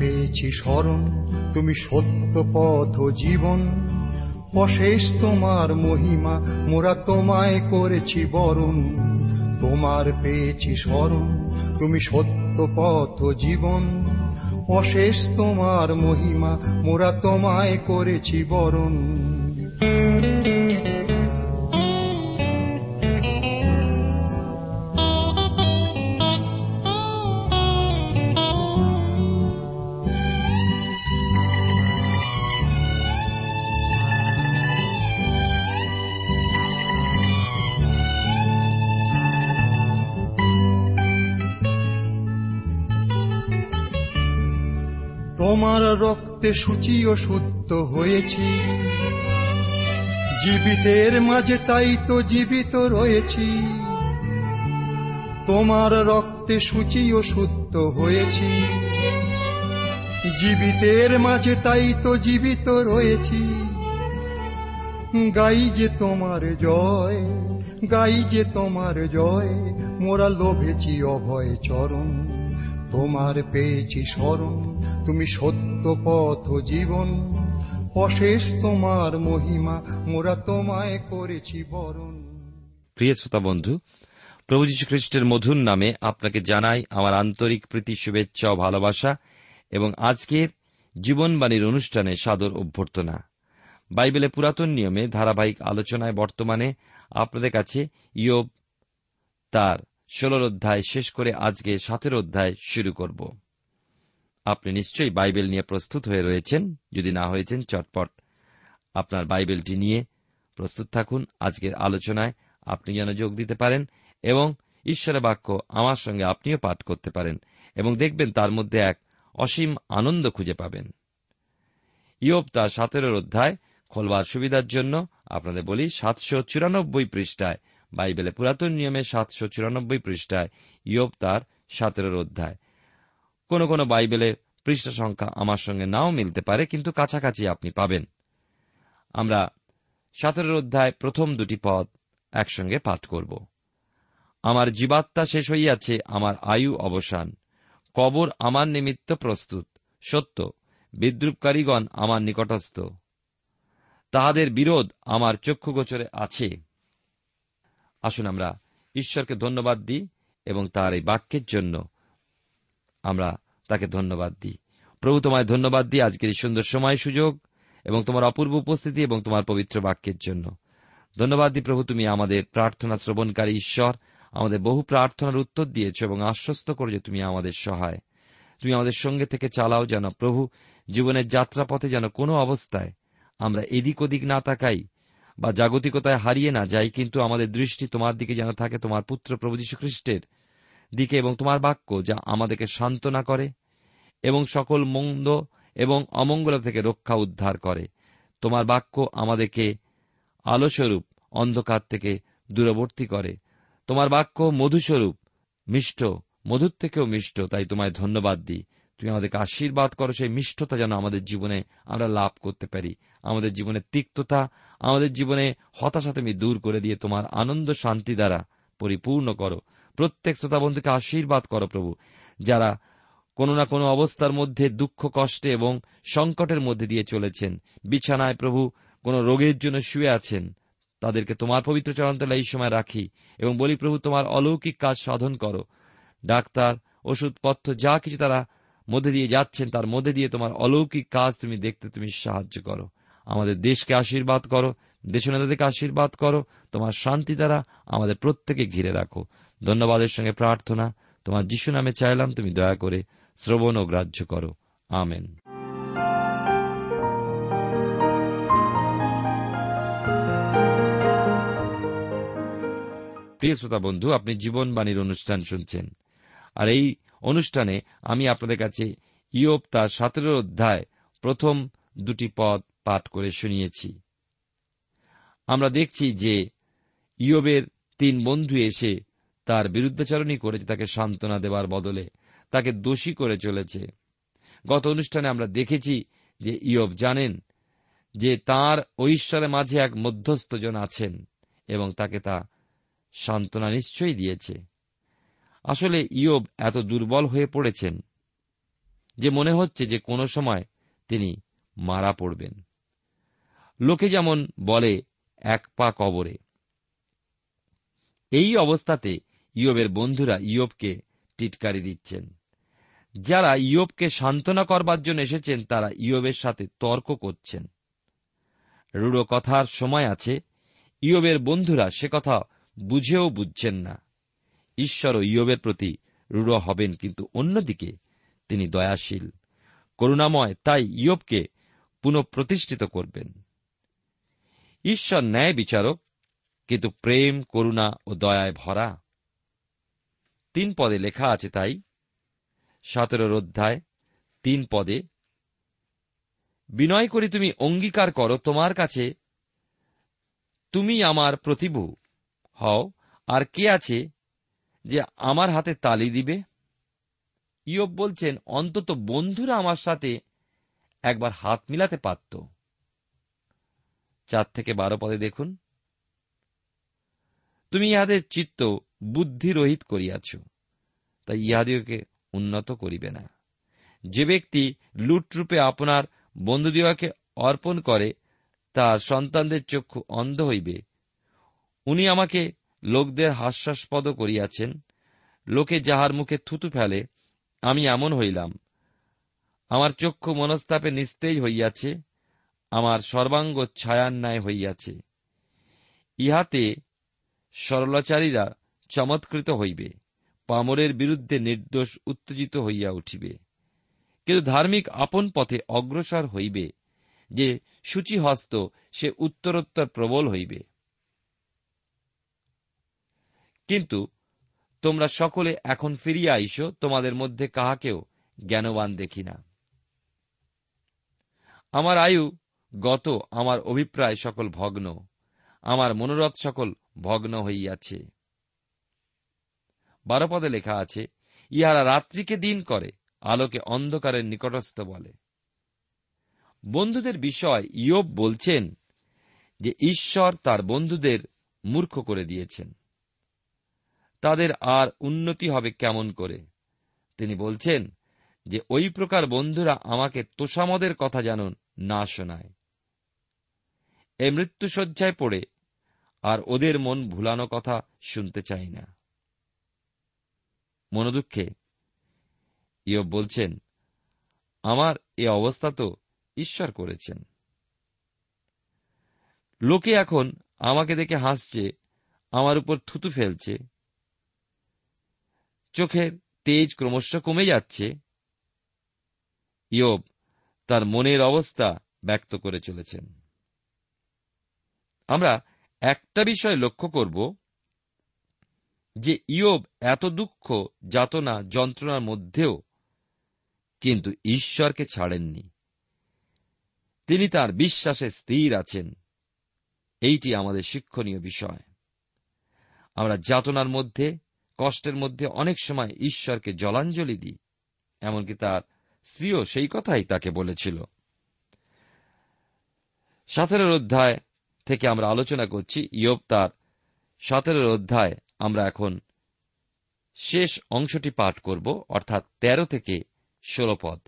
পেয়েছি স্মরণ, তুমি সত্য পথ জীবন। অশেষ তোমার মহিমা, মোরা তোমায় করেছি বরণ। তোমার পেয়েছি স্মরণ, তুমি সত্য পথ জীবন। অশেষ তোমার মহিমা, মোরা তোমায় করেছি বরণ। তোমার রক্তে সূচি ও শুদ্ধ হয়েছি। জীবিতের মাঝে তাই তো জীবিত রয়েছি। তোমার রক্তে সূচি ও শুদ্ধ হয়েছি। জীবিতের মাঝে তাই তো জীবিত রয়েছি। গাই যে তোমার জয়, গাই যে তোমার জয়, মোরা লোভেছি অভয় চরণ, তোমার পেয়েছি স্মরণ। তুমি সত্য পথ জীবন। অশেষ তোমার মহিমা, মোরা তোমায় করেছি বরণ। প্রিয় শ্রোতা বন্ধু, প্রভু যীশু খ্রিস্টের মধুর নামে আপনাকে জানাই আমার আন্তরিক প্রীতি, শুভেচ্ছা ও ভালোবাসা এবং আজকের জীবনবাণীর অনুষ্ঠানে সাদর অভ্যর্থনা। বাইবেলে পুরাতন নিয়মে ধারাবাহিক আলোচনায় বর্তমানে আপনাদের কাছে ইয়োব তার ষোলর অধ্যায় শেষ করে আজকে সাতের অধ্যায় শুরু করব। আপনি নিশ্চয়ই বাইবেল নিয়ে প্রস্তুত হয়ে রয়েছেন। যদি না হয়েছেন, চটপট আপনার বাইবেলটি নিয়ে প্রস্তুত থাকুন। আজকের আলোচনায় আপনি যেন যোগ দিতে পারেন এবং ঈশ্বরের বাক্য আমার সঙ্গে আপনিও পাঠ করতে পারেন এবং দেখবেন তার মধ্যে এক অসীম আনন্দ খুঁজে পাবেন। ইয়োব তার সতেরোর অধ্যায় খোলবার সুবিধার জন্য আপনাদের বলি সাতশো চুরানব্বই পৃষ্ঠায় বাইবেলে পুরাতন নিয়মে সাতশো চুরানব্বই পৃষ্ঠায় ইয়োব তার সতেরোর অধ্যায়। কোন কোন বাইবেলে পৃষ্ঠা সংখ্যা আমার সঙ্গে নাও মিলতে পারে, কিন্তু কাছাকাছি আপনি পাবেন। আমরা সতেরোর অধ্যায় প্রথম দুটি পদ একসঙ্গে পাঠ করব। আমার জীবাত্মা শেষ হইয়াছে, আমার আয়ু অবসান। কবর আমার নিমিত্ত প্রস্তুত, সত্য, বিদ্রুপকারীগণ আমার নিকটস্থ। তাহাদের বিরোধ আমার চক্ষুগোচরে আছে। আসুন আমরা ঈশ্বরকে ধন্যবাদ দিই এবং তার এই বাক্যের জন্য আমরা তাকে ধন্যবাদ দিই। প্রভু তোমায় ধন্যবাদ দিই আজকের এই সুন্দর সময় সুযোগ এবং তোমার অপূর্ব উপস্থিতি এবং তোমার পবিত্র বাক্যের জন্য। ধন্যবাদ দিই প্রভু তুমি আমাদের প্রার্থনা শ্রবণকারী ঈশ্বর। আমাদের বহু প্রার্থনার উত্তর দিয়েছ এবং আশ্বস্ত করে যে তুমি আমাদের সহায়। তুমি আমাদের সঙ্গে থেকে চালাও যেন প্রভু জীবনের যাত্রাপথে যেন কোনো অবস্থায় আমরা এদিক ওদিক না তাকাই বা জাগতিকতায় হারিয়ে না যাই, কিন্তু আমাদের দৃষ্টি তোমার দিকে যেন থাকে, তোমার পুত্র প্রভু যীশু খ্রিস্টের দিকে এবং তোমার বাক্য যা আমাদেরকে সান্ত্বনা করে এবং সকল মন্দ এবং অমঙ্গল থেকে রক্ষা উদ্ধার করে। তোমার বাক্য আমাদেরকে আলোস্বরূপ অন্ধকার থেকে দূরবর্তী করে। তোমার বাক্য মধুস্বরূপ মিষ্ট, মধুর থেকেও মিষ্ট, তাই তোমায় ধন্যবাদ দিই। তুমি আমাদেরকে আশীর্বাদ করো, সেই মিষ্টতা যেন আমাদের জীবনে আমরা লাভ করতে পারি। আমাদের জীবনে তিক্ততা, আমাদের জীবনে হতাশা তুমি দূর করে দিয়ে তোমার আনন্দ শান্তি দ্বারা পরিপূর্ণ করো। প্রত্যেক শ্রোতা বন্ধুকে আশীর্বাদ করো প্রভু, যারা কোনো না কোনো অবস্থার মধ্যে দুঃখ, কষ্টে এবং সংকটের মধ্যে দিয়ে চলেছেন। বিছানায় প্রভু কোন রোগের জন্য শুয়ে আছেন। তাদেরকে তোমার পবিত্র চরণতলা এই সময় রাখি এবং বলি, প্রভু, তোমার অলৌকিক কাজ সাধন করো। ডাক্তার, ওষুধপত্র, যা কিছু তারা মধ্যে দিয়ে যাচ্ছেন, তার মধ্যে দিয়ে তোমার অলৌকিক কাজ তুমি দেখতে, তুমি সাহায্য করো। আমাদের দেশকে আশীর্বাদ করো, দেশনেতাদেরকে আশীর্বাদ করো, তোমার শান্তি দ্বারা আমাদের প্রত্যেকে ঘিরে রাখো। ধন্যবাদের সঙ্গে প্রার্থনা। তোমার যিশু নামে চাইলাম, তুমি দয়া করে শ্রবণ ও গ্রাহ্য করো। আমেন। প্রিয় শ্রোতা বন্ধু, আপনি জীবনবাণীর অনুষ্ঠান শুনছেন। আর এই অনুষ্ঠানে আমি আপনাদের কাছে ইয়োপ তার সতেরো অধ্যায় প্রথম দুটি পদ পাঠ করে শুনিয়েছি। আমরা দেখছি যে ইয়োবের তিন বন্ধু এসে তার বিরুদ্ধাচরণই করেছে, তাকে সান্ত্বনা দেওয়ার বদলে। তাকে দোষী করে চলেছে। গত অনুষ্ঠানে আমরা দেখেছি যে ইয়ব জানেন যে তার ঐশ্বরের মাঝে এক মধ্যস্থজন আছেন এবং তাকে তা সান্ত্বনা নিশ্চয়ই দিয়েছে। আসলে ইয়ব এত দুর্বল হয়ে পড়েছেন যে মনে হচ্ছে যে কোনো সময় তিনি মারা পড়বেন। লোকে যেমন বলে, এক পা কবরে। এই অবস্থাতে ইয়বের বন্ধুরা ইয়বকে টিটকারি দিচ্ছেন। যারা ইয়বকে সান্ত্বনা করবার জন্য এসেছেন, তারা ইয়বের সাথে তর্ক করছেন। রূঢ় কথার সময় আছে, ইয়বের বন্ধুরা সে কথা বুঝেও বুঝছেন না। ঈশ্বরও ইয়বের প্রতি রূঢ় হবেন, কিন্তু অন্যদিকে তিনি দয়াশীল, করুণাময়, তাই ইয়বকে পুনঃপ্রতিষ্ঠিত করবেন। ঈশ্বর ন্যায় বিচারক কিন্তু প্রেম, করুণা ও দয়ায় ভরা। তিন পদে লেখা আছে তাই। সতেরোর অধ্যায়, তিন পদে, বিনয় করে তুমি অঙ্গীকার করো তোমার কাছে, তুমি আমার প্রতিভু হও, আর কে আছে যে আমার হাতে তালি দিবে? ইয়ব বলছেন, অন্তত বন্ধুরা আমার সাথে একবার হাত মিলাতে পারত। চার থেকে বারো পদে দেখুন, তুমি ইহাদের চিত্ত বুদ্ধিরহিত করিয়াছ, তাই ইহাদিওকে উন্নত করিবে না। যে ব্যক্তি লুটরূপে আপনার বন্ধুদিওকে অর্পণ করে, তার সন্তানদের চক্ষু অন্ধ হইবে। উনি আমাকে লোকদের হাস্যাস্পদ করিয়াছেন, লোকে যাহার মুখে থুতু ফেলে, আমি এমন হইলাম। আমার চক্ষু মনস্তাপে নিস্তেজ হইয়াছে, আমার সর্বাঙ্গ ছায়ার ন্যায় হইয়াছে। ইহাতে সরলাচারীরা চমৎকৃত হইবে, পামরের বিরুদ্ধে নির্দোষ উত্তেজিত হইয়া উঠিবে। কিন্তু ধার্মিক আপন পথে অগ্রসর হইবে, যে সূচিহস্ত সে উত্তরোত্তর প্রবল হইবে। কিন্তু তোমরা সকলে এখন ফিরিয়া আইস, তোমাদের মধ্যে কাহাকেও জ্ঞানবান দেখি না। আমার আয়ু গত আমার অভিপ্রায় সকল ভগ্ন, আমার মনোরথ সকল ভগ্ন হইয়াছে। বারো পদে লেখা আছে, ইহারা রাত্রিকে দিন করে, আলোকে অন্ধকারের নিকটস্থ বলে। বন্ধুদের বিষয় ইয়োব বলছেন যে, ঈশ্বর তার বন্ধুদের মূর্খ করে দিয়েছেন। তাদের আর উন্নতি হবে কেমন করে? তিনি বলছেন যে, ওই প্রকার বন্ধুরা আমাকে তোষামদের কথা যেন না শোনায়। এই মৃত্যুসজ্জায় পড়ে, আর ওদের মন ভুলানো কথা শুনতে চাই না। মনোদুঃখে। ইয়ব বলছেন, আমার এ অবস্থা তো ঈশ্বর করেছেন। লোকে এখন আমাকে দেখে হাসছে, আমার উপর থুতু ফেলছে। চোখের তেজ ক্রমশ কমে যাচ্ছে। ইয়ব তার মনের অবস্থা ব্যক্ত করে চলেছেন। আমরা একটা বিষয় লক্ষ্য করব যে ইয়ব এত দুঃখ, যাতনা, যন্ত্রণার মধ্যেও কিন্তু ঈশ্বরকে ছাড়েননি। তিনি তার বিশ্বাসে স্থির আছেন। এইটি আমাদের শিক্ষণীয় বিষয়। আমরা যাতনার মধ্যে, কষ্টের মধ্যে অনেক সময় ঈশ্বরকে জলাঞ্জলি দিই, এমনকি তার স্ত্রীও সেই কথাই তাকে বলেছিল। সতেরোর অধ্যায় থেকে আমরা আলোচনা করছি, ইয়ব তার সতেরোর অধ্যায় আমরা এখন শেষ অংশটি পাঠ করব, অর্থাৎ ১৩ থেকে ষোলপদ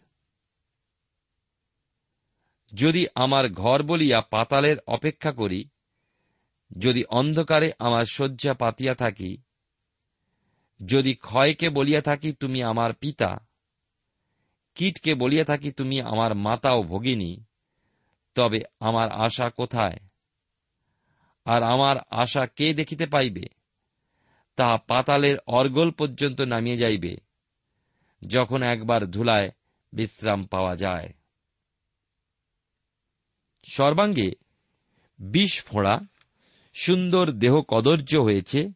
যদি আমার ঘর বলিয়া পাতালের অপেক্ষা করি, যদি অন্ধকারে আমার শয্যা পাতিয়া থাকি, যদি ক্ষয়কে বলিয়া থাকি তুমি আমার পিতা, কীটকে বলিয়া থাকি তুমি আমার মাতা ও ভগিনী, তবে আমার আশা কোথায়? আর আমার আশা কে দেখিতে পাইবে? তাহা পাতালের অর্গল পর্যন্ত নামিয়ে যাইবে, যখন একবার ধুলায় বিশ্রাম পাওয়া যায়। সর্বাঙ্গে বিষ ফোঁড়া, সুন্দর দেহ কদর্য হয়েছে,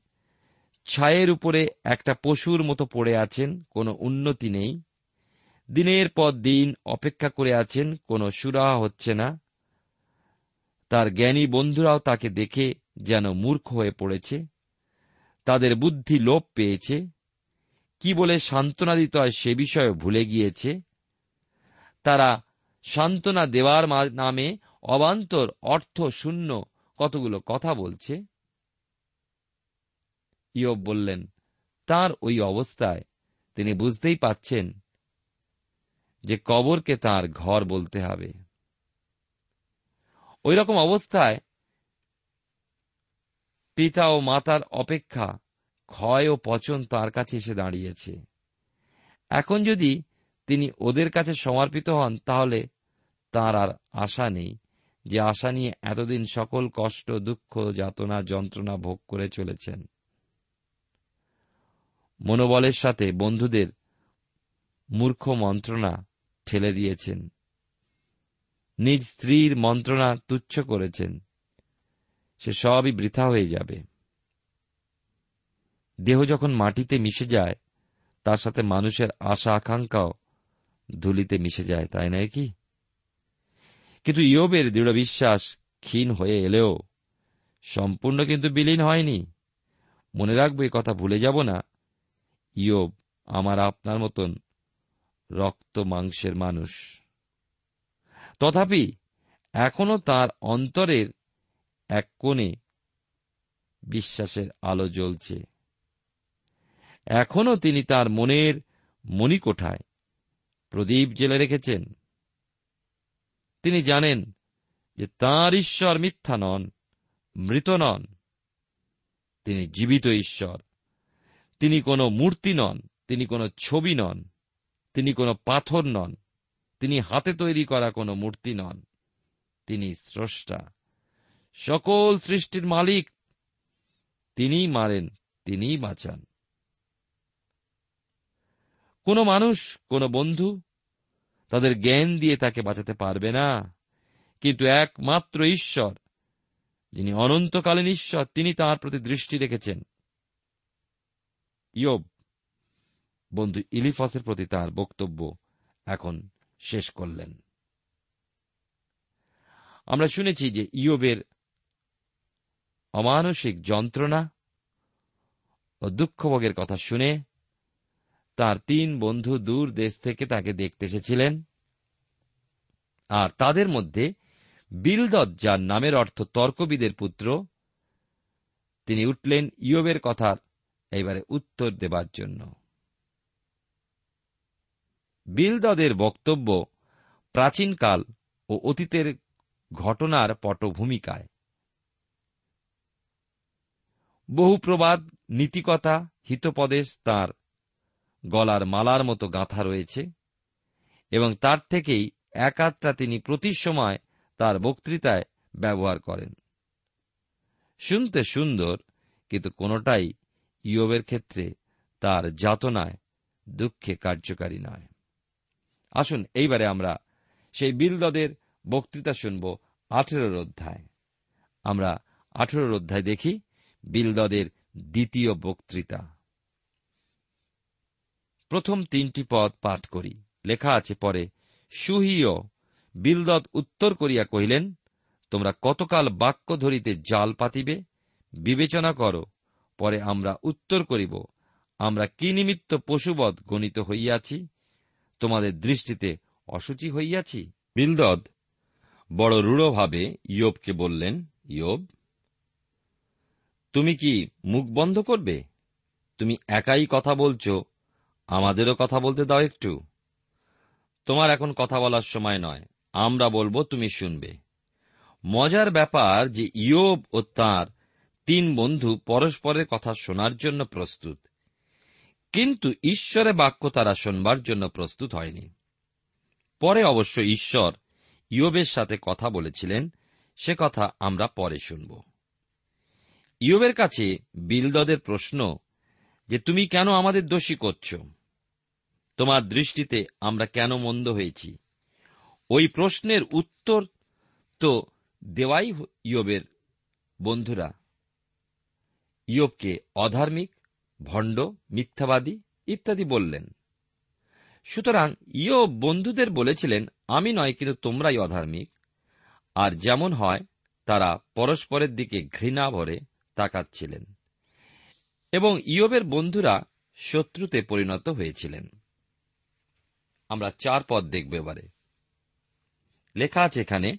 ছায়ের উপরে একটা পশুর মতো পড়ে আছেন, কোনো উন্নতি নেই, দিনের পর দিন অপেক্ষা করে আছেন, কোনো সুরাহা হচ্ছে না, তার জ্ঞানী বন্ধুরাও তাকে দেখে যেন মূর্খ হয়ে পড়েছে। তাদের বুদ্ধি লোপ পেয়েছে। কি বলে সান্ত্বনা দিতে হয় সে বিষয়ে ভুলে গিয়েছে। তারা সান্ত্বনা দেওয়ার নামে অবান্তর অর্থ শূন্য কতগুলো কথা বলছে। ইয়ব বললেন, তার ওই অবস্থায় তিনি বুঝতেই পাচ্ছেন যে কবরকে তার ঘর বলতে হবে। ওই রকম অবস্থায় পিতা ও মাতার অপেক্ষা ক্ষয় ও পচন তার কাছে এসে দাঁড়িয়েছে। এখন যদি তিনি ওদের কাছে সমর্পিত হন, তাহলে তার আর আশা নেই যে আশা নিয়ে এতদিন সকল কষ্ট, দুঃখ, যাতনা, যন্ত্রণা ভোগ করে চলেছেন। মনোবলের সাথে বন্ধুদের মূর্খ মন্ত্রণা ঠেলে দিয়েছেন। নিজ স্ত্রীর মন্ত্রণা তুচ্ছ করেছেন। সে সবই বৃথা হয়ে যাবে। দেহ যখন মাটিতে মিশে যায়, তার সাথে মানুষের আশা আকাঙ্ক্ষাও ধুলিতে মিশে যায়, তাই নয় কি? কিন্তু ইয়বের দৃঢ় বিশ্বাস ক্ষীণ হয়ে এলেও সম্পূর্ণ কিন্তু বিলীন হয়নি। মনে রাখব এই কথা ভুলে যাব না। ইয়ব আমার আপনার মতন রক্ত মাংসের মানুষ। তথাপি এখনও তার অন্তরের এক কোণে বিশ্বাসের আলো জ্বলছে। এখনও তিনি তার মনের মণিকোঠায় প্রদীপ জেলে রেখেছেন। তিনি জানেন যে তাঁর ঈশ্বর মিথ্যা নন, মৃত নন। তিনি জীবিত ঈশ্বর। তিনি কোনো মূর্তি নন, তিনি কোনো ছবি নন, তিনি কোনো পাথর নন, তিনি হাতে তৈরি করা কোনো মূর্তি নন। তিনি স্রষ্টা। সকল সৃষ্টির মালিক। তিনিই মারেন, তিনিই বাঁচান। কোন মানুষ, কোন বন্ধু তাদের জ্ঞান দিয়ে তাকে বাঁচাতে পারবে না। কিন্তু একমাত্র ঈশ্বর, যিনি অনন্তকালীন ঈশ্বর, তিনি তার প্রতি দৃষ্টি রেখেছেন। ইয়ব, বন্ধু ইলিফাসের প্রতি তার বক্তব্য এখন শেষ করলেন। আমরা শুনেছি যে ইয়বের অমানসিক যন্ত্রণা ও দুঃখভোগের কথা শুনে তার তিন বন্ধু দূর দেশ থেকে তাকে দেখতে এসেছিলেন। আর তাদের মধ্যে বিলদত যার নামের অর্থ তর্কবিদের পুত্র। তিনি উঠলেন ইয়বের কথার এইবারে উত্তর দেবার জন্য। বিলদদের বক্তব্য প্রাচীনকাল ও অতীতের ঘটনার পটভূমিকায়। বহু প্রবাদ নীতিকথা, হিতোপদেশ তার। গলার মালার মতো গাঁথা রয়েছে এবং তার থেকেই একাত্রা তিনি প্রতি সময় তার বক্তৃতায় ব্যবহার করেন। শুনতে সুন্দর, কিন্তু কোনটাই ইয়বের ক্ষেত্রে তার যাতনায় দুঃখে কার্যকারী নয়। আসুন এইবারে আমরা সেই বিলদদের বক্তৃতা শুনব আঠেরোর অধ্যায়। আমরা আঠেরোর অধ্যায় দেখি বিলদদের দ্বিতীয় বক্তৃতা। প্রথম তিনটি পদ পাঠ করি। লেখা আছে পরে, সুহিও বিলদত উত্তর করিয়া কহিলেন, তোমরা কতকাল বাক্য ধরিতে জাল পাতিবে? বিবেচনা করো, পরে আমরা উত্তর করিব। আমরা কি নিমিত্ত পশুবধ গণিত হইয়াছি? তোমাদের দৃষ্টিতে অসুচি হইয়াছি? বিলদদ বড় রূঢ়ভাবে ইয়োবকে বললেন, ইয়োব তুমি কি মুখ বন্ধ করবে? তুমি একাই কথা বলছ, আমাদেরও কথা বলতে দাও একটু। তোমার এখন কথা বলার সময় নয়, আমরা বলব তুমি শুনবে। মজার ব্যাপার যে ইয়োব ও তাঁর তিন বন্ধু পরস্পরের কথা শোনার জন্য প্রস্তুত, কিন্তু ঈশ্বরে বাক্য তারা শোনবার জন্য প্রস্তুত হয়নি। পরে অবশ্য ঈশ্বর ইয়োবের সাথে কথা বলেছিলেন, সে কথা আমরা পরে শুনব। ইয়োবের কাছে বিলদদের প্রশ্ন যে, তুমি কেন আমাদের দোষী করছ? তোমার দৃষ্টিতে আমরা কেন মন্দ হয়েছি? ওই প্রশ্নের উত্তর তো দেওয়াই ইয়োবের বন্ধুরা ইয়োবকে অধার্মিক, ভণ্ড, মিথ্যাবাদী ইত্যাদি বললেন। সুতরাং ইয়োব বন্ধুদের বলেছিলেন, আমি নয়, কিন্তু তোমরাই অধার্মিক। আর যেমন হয়, তারা পরস্পরের দিকে ঘৃণা ভরে তাকাচ্ছিলেন। এবং ইয়বের বন্ধুরা শত্রুতে পরিণত হয়েছিলেন। আমরা চার পদ দেখব এবারে। লেখা আছে এখানে,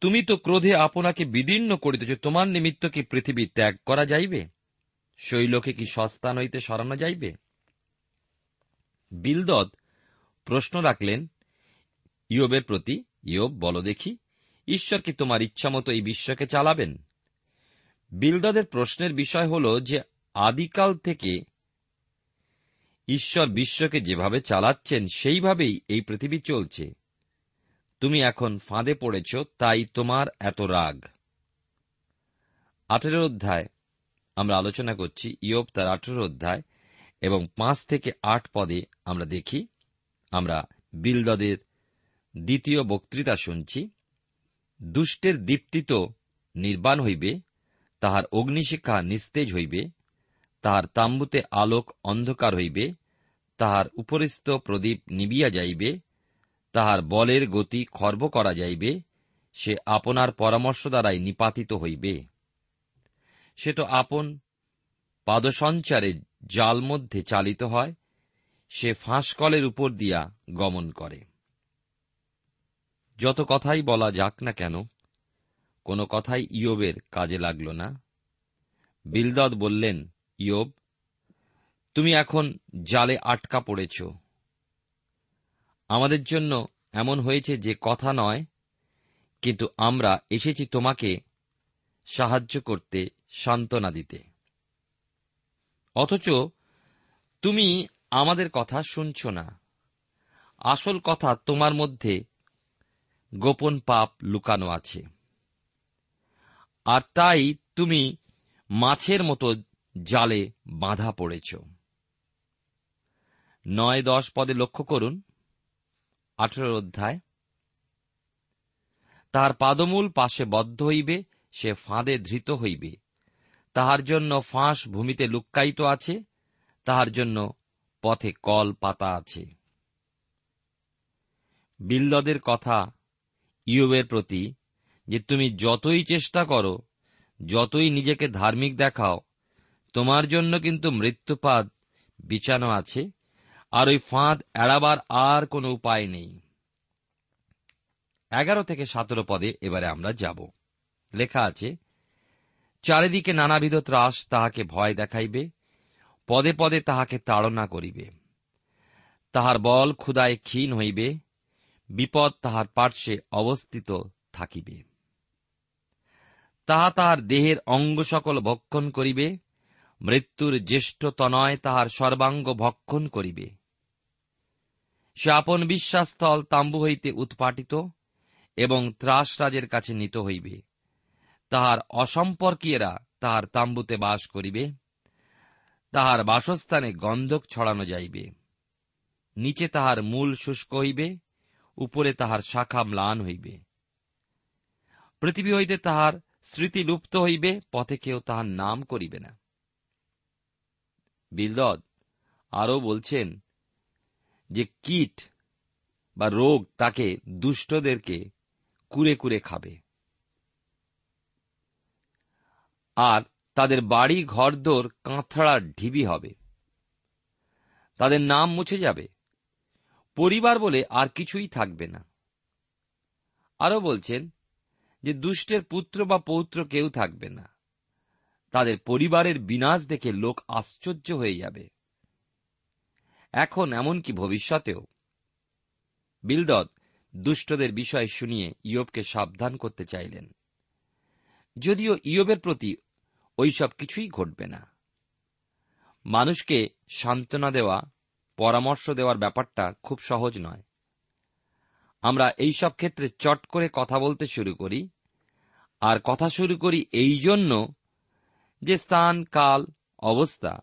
তুমি তো ক্রোধে আপনাকে বিদীর্ণ করিতেছ, তোমার নিমিত্ত কি পৃথিবী ত্যাগ করা যাইবে? শৈলকে কি সস্তান হইতে সরানো যাইবে? বিলদদ প্রশ্ন রাখলেন, ইয়বের প্রতি, ইয়ব, বলো দেখি, ঈশ্বর কি তোমার ইচ্ছামতো এই বিশ্বকে চালাবেন? বিলদদের প্রশ্নের বিষয় হল যে আদিকাল থেকে ঈশ্বর বিশ্বকে যেভাবে চালাচ্ছেন, সেইভাবেই এই পৃথিবী চলছে। তুমি এখন ফাঁদে পড়েছ, তাই তোমার এত রাগ। আঠেরো অধ্যায়। আমরা আলোচনা করছি ইয়োব তার আঠেরো অধ্যায় এবং পাঁচ থেকে আট পদে আমরা দেখি, আমরা বিলদদের দ্বিতীয় বক্তৃতা শুনছি। দুষ্টের দীপ্তিত নির্বাণ হইবে তাহার অগ্নিশিক্ষা নিস্তেজ হইবে, তাহার তাম্বুতে আলোক অন্ধকার হইবে, তাহার উপরিস্থ প্রদীপ নিবিয়া যাইবে, তাহার বলের গতি খর্ব করা যাইবে, সে আপনার পরামর্শ দ্বারাই নিপাতিত হইবে। সে তো আপন পাদসঞ্চারে জাল মধ্যে চালিত হয়, সে ফাঁসকলের উপর দিয়া গমন করে। যত কথাই বলা যাক না কেন কোনো কথাই ইয়োবের কাজে লাগল না। বিলদদ বললেন, ইয়োব, তুমি এখন জালে আটকা পড়েছ। আমাদের জন্য এমন হয়েছে যে কথা নয়, কিন্তু আমরা এসেছি তোমাকে সাহায্য করতে সান্ত্বনা দিতে। অথচ তুমি আমাদের কথা শুনছ না। আসল কথা তোমার মধ্যে গোপন পাপ লুকানো আছে। আর তাই তুমি মাছের মতো জালে বাঁধা পড়েছ। নয় দশ পদে লক্ষ্য করুন, আঠেরো অধ্যায়। তাহার পাদমূল পাশে বদ্ধ হইবে, সে ফাঁদে ধৃত হইবে। তাহার জন্য ফাঁস ভূমিতে লুক্কায়িত আছে, তাহার জন্য পথে কল পাতা আছে। বিল্লদের কথা ইউবের প্রতি যে তুমি যতই চেষ্টা করো, যতই নিজেকে ধার্মিক দেখাও, তোমার জন্য কিন্তু মৃত্যুপাদ বিছানো আছে, আর ওই ফাঁদ এড়াবার আর কোনো উপায় নেই। এগারো থেকে সতেরো পদে এবারে আমরা যাব। লেখা আছে, চারিদিকে নানাবিধ ত্রাস তাহাকে ভয় দেখাইবে, পদে পদে তাহাকে তাড়না করিবে। তাহার বল ক্ষুদায় ক্ষীণ হইবে, বিপদ তাহার পার্শ্বে অবস্থিত থাকিবে। তাহা তাহার দেহের অঙ্গ সকল ভক্ষণ করিবে, মৃত্যুর জ্যেষ্ঠ তনয় তাহার সর্বাঙ্গ ভক্ষণ করিবে। সে আপন বিশ্বাসস্থল তাম্বু হইতে উৎপাটিত এবং ত্রাসরাজের কাছে নিত হইবে। তাহার অসম্পর্কীয়রা তাহার তাম্বুতে বাস করিবে, তাহার বাসস্থানে গন্ধক ছড়ানো যাইবে। নিচে তাহার মূল শুষ্ক হইবে, উপরে তাহার শাখা ম্লান হইবে। পৃথিবী হইতে তাহার স্মৃতি লুপ্ত হইবে, পথে কেউ তাহার নাম করিবে না। বিলদদ আরও বলছেন যে, কীট বা রোগ তাকে দুষ্টদেরকে কুরে কুরে খাবে। আর তাদের বাড়ি, ঘরদোর, কাঁথড়ার ঢিবি হবে। তাদের নাম মুছে যাবে। পরিবার বলে আর কিছুই থাকবে না। আরও বলছেন যে দুষ্টের পুত্র বা পৌত্র কেউ থাকবে না। তাদের পরিবারের বিনাশ দেখে লোক আশ্চর্য হয়ে যাবে। এখন এমনকি ভবিষ্যতেও? বিলদদ দুষ্টদের বিষয় শুনিয়ে ইয়বকে সাবধান করতে চাইলেন। যদিও ইয়বের প্রতি ওইসব কিছুই ঘটবে না। মানুষকে সান্ত্বনা দেওয়া, পরামর্শ দেওয়ার ব্যাপারটা খুব সহজ নয়। আমরা এই সব ক্ষেত্রে চট করে কথা বলতে শুরু করি, আর কথা শুরু করি এই জন্য যে স্থান, কাল, অবস্থা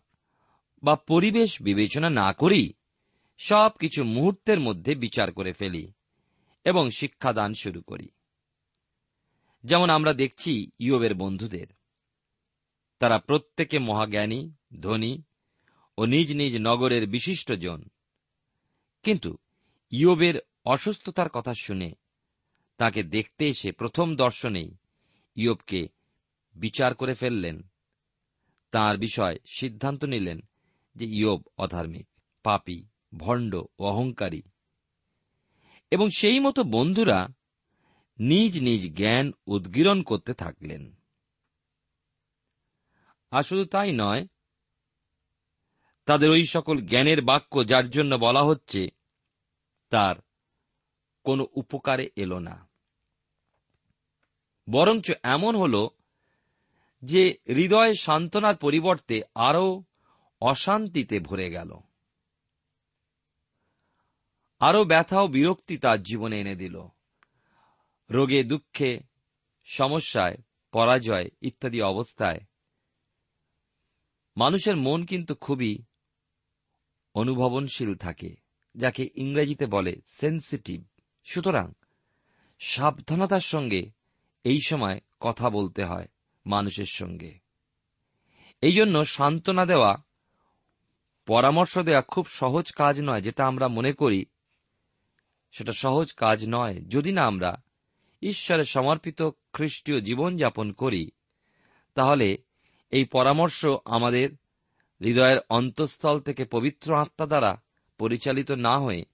বা পরিবেশ বিবেচনা না করি, সব কিছু মুহূর্তের মধ্যে বিচার করে ফেলি এবং শিক্ষাদান শুরু করি। যেমন আমরা দেখছি ইয়বের বন্ধুদের। তারা প্রত্যেকে মহাজ্ঞানী, ধনী ও নিজ নিজ নগরের বিশিষ্ট জন। কিন্তু ইয়বের অসুস্থতার কথা শুনে তাকে দেখতে এসে প্রথম দর্শনেই ইয়বকে বিচার করে ফেললেন। তার বিষয় সিদ্ধান্ত নিলেন যে ইয়ব অধার্মিক, পাপী, ভণ্ড ও অহংকারী। এবং সেই মতো বন্ধুরা নিজ নিজ জ্ঞান উদ্গীরণ করতে থাকলেন। আর শুধু তাই নয়, তাদের ওই সকল জ্ঞানের বাক্য যার জন্য বলা হচ্ছে, তার কোনো উপকারে এলো না। বরঞ্চ এমন হল যে হৃদয় সান্ত্বনার পরিবর্তে আরও অশান্তিতে ভরে গেল। আরও ব্যথা ও বিরক্তি তার জীবনে এনে দিল। রোগে, দুঃখে, সমস্যায়, পরাজয় ইত্যাদি অবস্থায় মানুষের মন কিন্তু খুবই অনুভবনশীল থাকে, যাকে ইংরেজিতে বলে সেন্সিটিভ সুতরাং সাবধানতার সঙ্গে এই সময় কথা বলতে হয় মানুষের সঙ্গে। এই জন্য সান্ত্বনা দেওয়া, পরামর্শ দেওয়া খুব সহজ কাজ নয়, যেটা আমরা মনে করি। সেটা সহজ কাজ নয়। যদি না আমরা ঈশ্বরে সমর্পিত খ্রিস্টীয় জীবনযাপন করি, তাহলে এই পরামর্শ আমাদের হৃদয়ের অন্তঃস্থল থেকে পবিত্র আত্মা দ্বারা পরিচালিত না হয়ে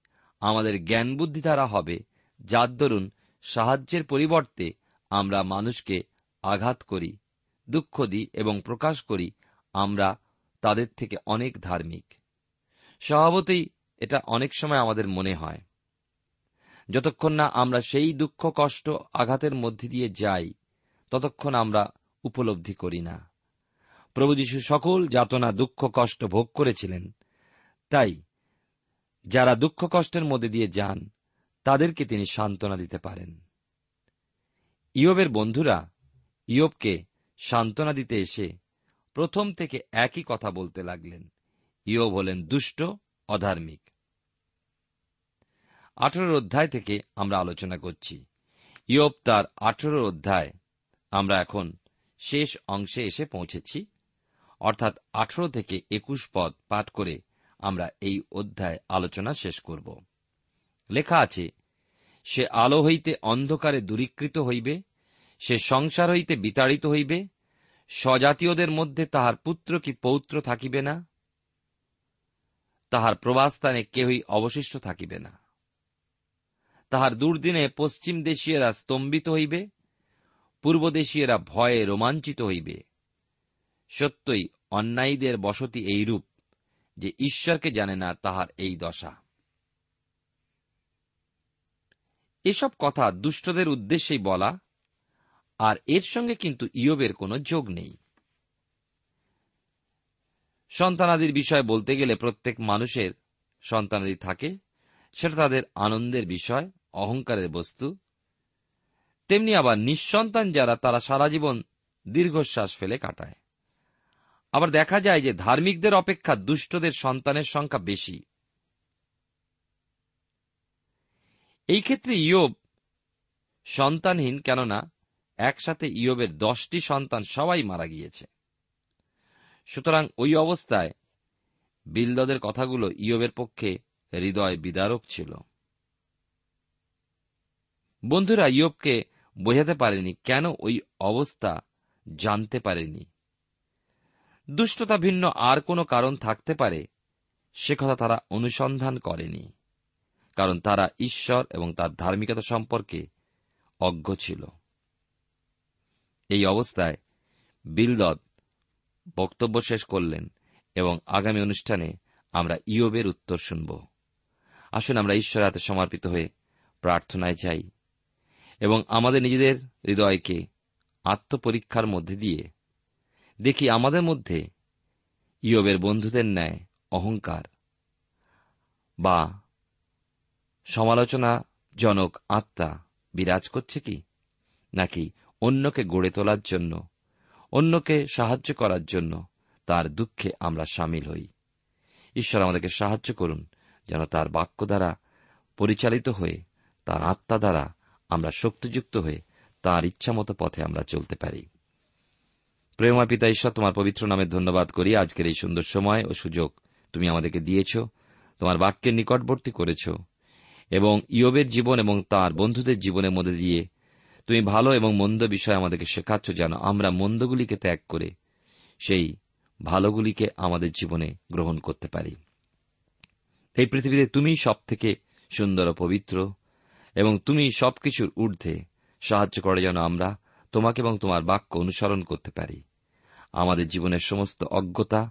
আমাদের জ্ঞান বুদ্ধি দ্বারা হবে, যার দরুন সাহায্যের পরিবর্তে আমরা মানুষকে আঘাত করি, দুঃখ দিই এবং প্রকাশ করি আমরা তাদের থেকে অনেক ধার্মিক। স্বভাবতই এটা অনেক সময় আমাদের মনে হয়। যতক্ষণ না আমরা সেই দুঃখ, কষ্ট, আঘাতের মধ্যে দিয়ে যাই, ততক্ষণ আমরা উপলব্ধি করি না। প্রভু যীশু সকল যাতনা, দুঃখ, কষ্ট ভোগ করেছিলেন। তাই যারা দুঃখ কষ্টের মধ্যে দিয়ে যান, তাদেরকে তিনি সান্ত্বনা দিতে পারেন। ইয়বের বন্ধুরা ইয়বকে সান্ত্বনা দিতে এসে প্রথম থেকে একই কথা বলতে লাগলেন। ইয়ব হলেন দুষ্ট, অধার্মিক। আঠেরোর অধ্যায় থেকে আমরা আলোচনা করছি। ইয়ব তার আঠেরোর অধ্যায় আমরা এখন শেষ অংশে এসে পৌঁছেছি। অর্থাৎ আঠেরো থেকে একুশ পদ পাঠ করে আমরা এই অধ্যায় আলোচনা শেষ করব। লেখা আছে, সে আলো হইতে অন্ধকারে দূরীকৃত হইবে, সে সংসার হইতে বিতাড়িত হইবে, স্বজাতীয়দের মধ্যে তাহার পুত্র কি পৌত্র থাকিবে না? তাহার প্রবাসস্থানে কেহই অবশিষ্ট থাকিবে না। তাহার দুর্দিনে পশ্চিম দেশীয়রা স্তম্ভিত হইবে পূর্বদেশীয়রা ভয়ে রোমাঞ্চিত হইবে। সত্যই অন্যায়ীদের বসতি এইরূপ। যে ঈশ্বরকে জানে না তাহার এই দশা। এসব কথা দুষ্টদের উদ্দেশ্যেই বলা, আর এর সঙ্গে কিন্তু ইয়বের কোনো যোগ নেই। সন্তানাদির বিষয় বলতে গেলে প্রত্যেক মানুষের সন্তানাদি থাকে, সেটা তাদের আনন্দের বিষয়, অহংকারের বস্তু। তেমনি আবার নিঃসন্তান যারা তারা সারা জীবন দীর্ঘশ্বাস ফেলে কাটায়। আবার দেখা যায় যে ধার্মিকদের অপেক্ষা দুষ্টদের সন্তানের সংখ্যা বেশি। এই ক্ষেত্রে ইয়োব সন্তানহীন, কেননা একসাথে ইয়োবের দশটি সন্তান সবাই মারা গিয়েছে। সুতরাং ওই অবস্থায় বিলদদের কথাগুলো ইয়োবের পক্ষে হৃদয় বিদারক ছিল। বন্ধুরা, ইয়োবকে বোঝাতে পারেনি কেন ওই অবস্থা জানতে পারেনি। দুষ্টতা ভিন্ন আর কোনো কারণ থাকতে পারে, সে কথা তারা অনুসন্ধান করেনি, কারণ তারা ঈশ্বর এবং তার ধার্মিকতা সম্পর্কে অজ্ঞ ছিল। এই অবস্থায় বিলদদ বক্তব্য শেষ করলেন এবং আগামী অনুষ্ঠানে আমরা ইয়বের উত্তর শুনব। আসুন আমরা ঈশ্বরের হাতে সমর্পিত হয়ে প্রার্থনায় চাই এবং আমাদের নিজেদের হৃদয়কে আত্মপরীক্ষার মধ্যে দিয়ে দেখি আমাদের মধ্যে ইয়বের বন্ধুদের ন্যায় অহংকার বা সমালোচনাজনক আত্মা বিরাজ করছে কি? নাকি অন্যকে গড়ে তোলার জন্য, অন্যকে সাহায্য করার জন্য তার দুঃখে আমরা সামিল হই? ঈশ্বর আমাদেরকে সাহায্য করুন যেন তার বাক্য দ্বারা পরিচালিত হয়ে, তার আত্মা দ্বারা আমরা শক্তিযুক্ত হয়ে, তার ইচ্ছামতো পথে আমরা চলতে পারি। প্রেমা পিতা ঈশ্বর, তোমার পবিত্র নামে ধন্যবাদ করি। আজকের এই সুন্দর সময় ও সুযোগ তুমি আমাদেরকে দিয়েছ, তোমার বাক্যের নিকটবর্তী করেছ এবং ইয়বের জীবন এবং তার বন্ধুদের জীবনের মধ্যে দিয়ে তুমি ভালো এবং মন্দ বিষয় আমাদেরকে শেখাচ্ছ, যেন আমরা মন্দগুলিকে ত্যাগ করে সেই ভালোগুলিকে আমাদের জীবনে গ্রহণ করতে পারি। এই পৃথিবীতে তুমি সব থেকে সুন্দর ও পবিত্র এবং তুমি সবকিছুর ঊর্ধ্বে সাহায্য করে যেন আমরা তোমাকে এবং তোমার বাক্য অনুসরণ করতে পারি। আমাদের জীবনের সমস্ত অজ্ঞতা,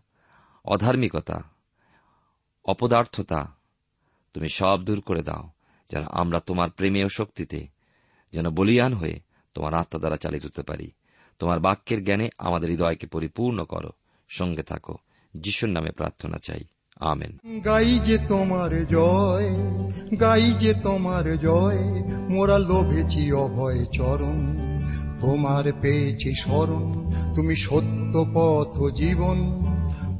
অধার্মিকতা, অপদার্থতা তুমি সব দূর করে দাও, যেন আমরা তোমার প্রেমে ও শক্তিতে যেন বলিয়ান হয়ে তোমার আত্মা দ্বারা চালিত হতে পারি। তোমার বাক্যের জ্ঞানে আমাদের হৃদয়কে পরিপূর্ণ করো, সঙ্গে থাকো। যিশুর নামে প্রার্থনা চাই। আমেন। গাই যে তোমার জয়, গাই যে তোমার জয়, মোরা লোভেছি অভয় চরণ। তোমার পেয়েছি স্মরণ তুমি সত্য পথ জীবন।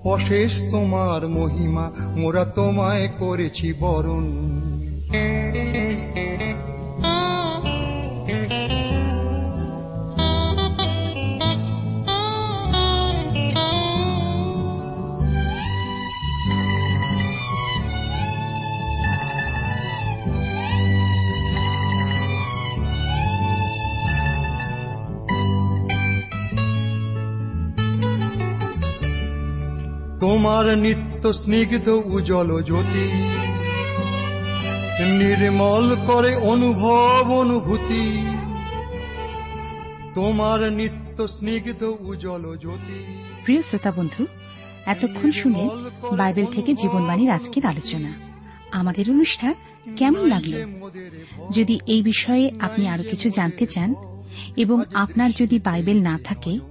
অশেষ তোমার মহিমা মোরা তোমায় করেছি বরণ। তোমার নিত্য স্নিগ্ধ উজ্জ্বল জ্যোতি। নির্মল করে অনুভব অনুভূতি। তোমার নিত্য স্নিগ্ধ উজ্জ্বল জ্যোতি। প্রিয় শ্রোতা বন্ধু এতক্ষণ শুনে বাইবেল থেকে জীবনবাণীর আজকের আলোচনা। আমাদের অনুষ্ঠান কেমন লাগল? যদি এই বিষয়ে আপনি আরও কিছু জানতে চান এবং আপনার যদি বাইবেল না থাকে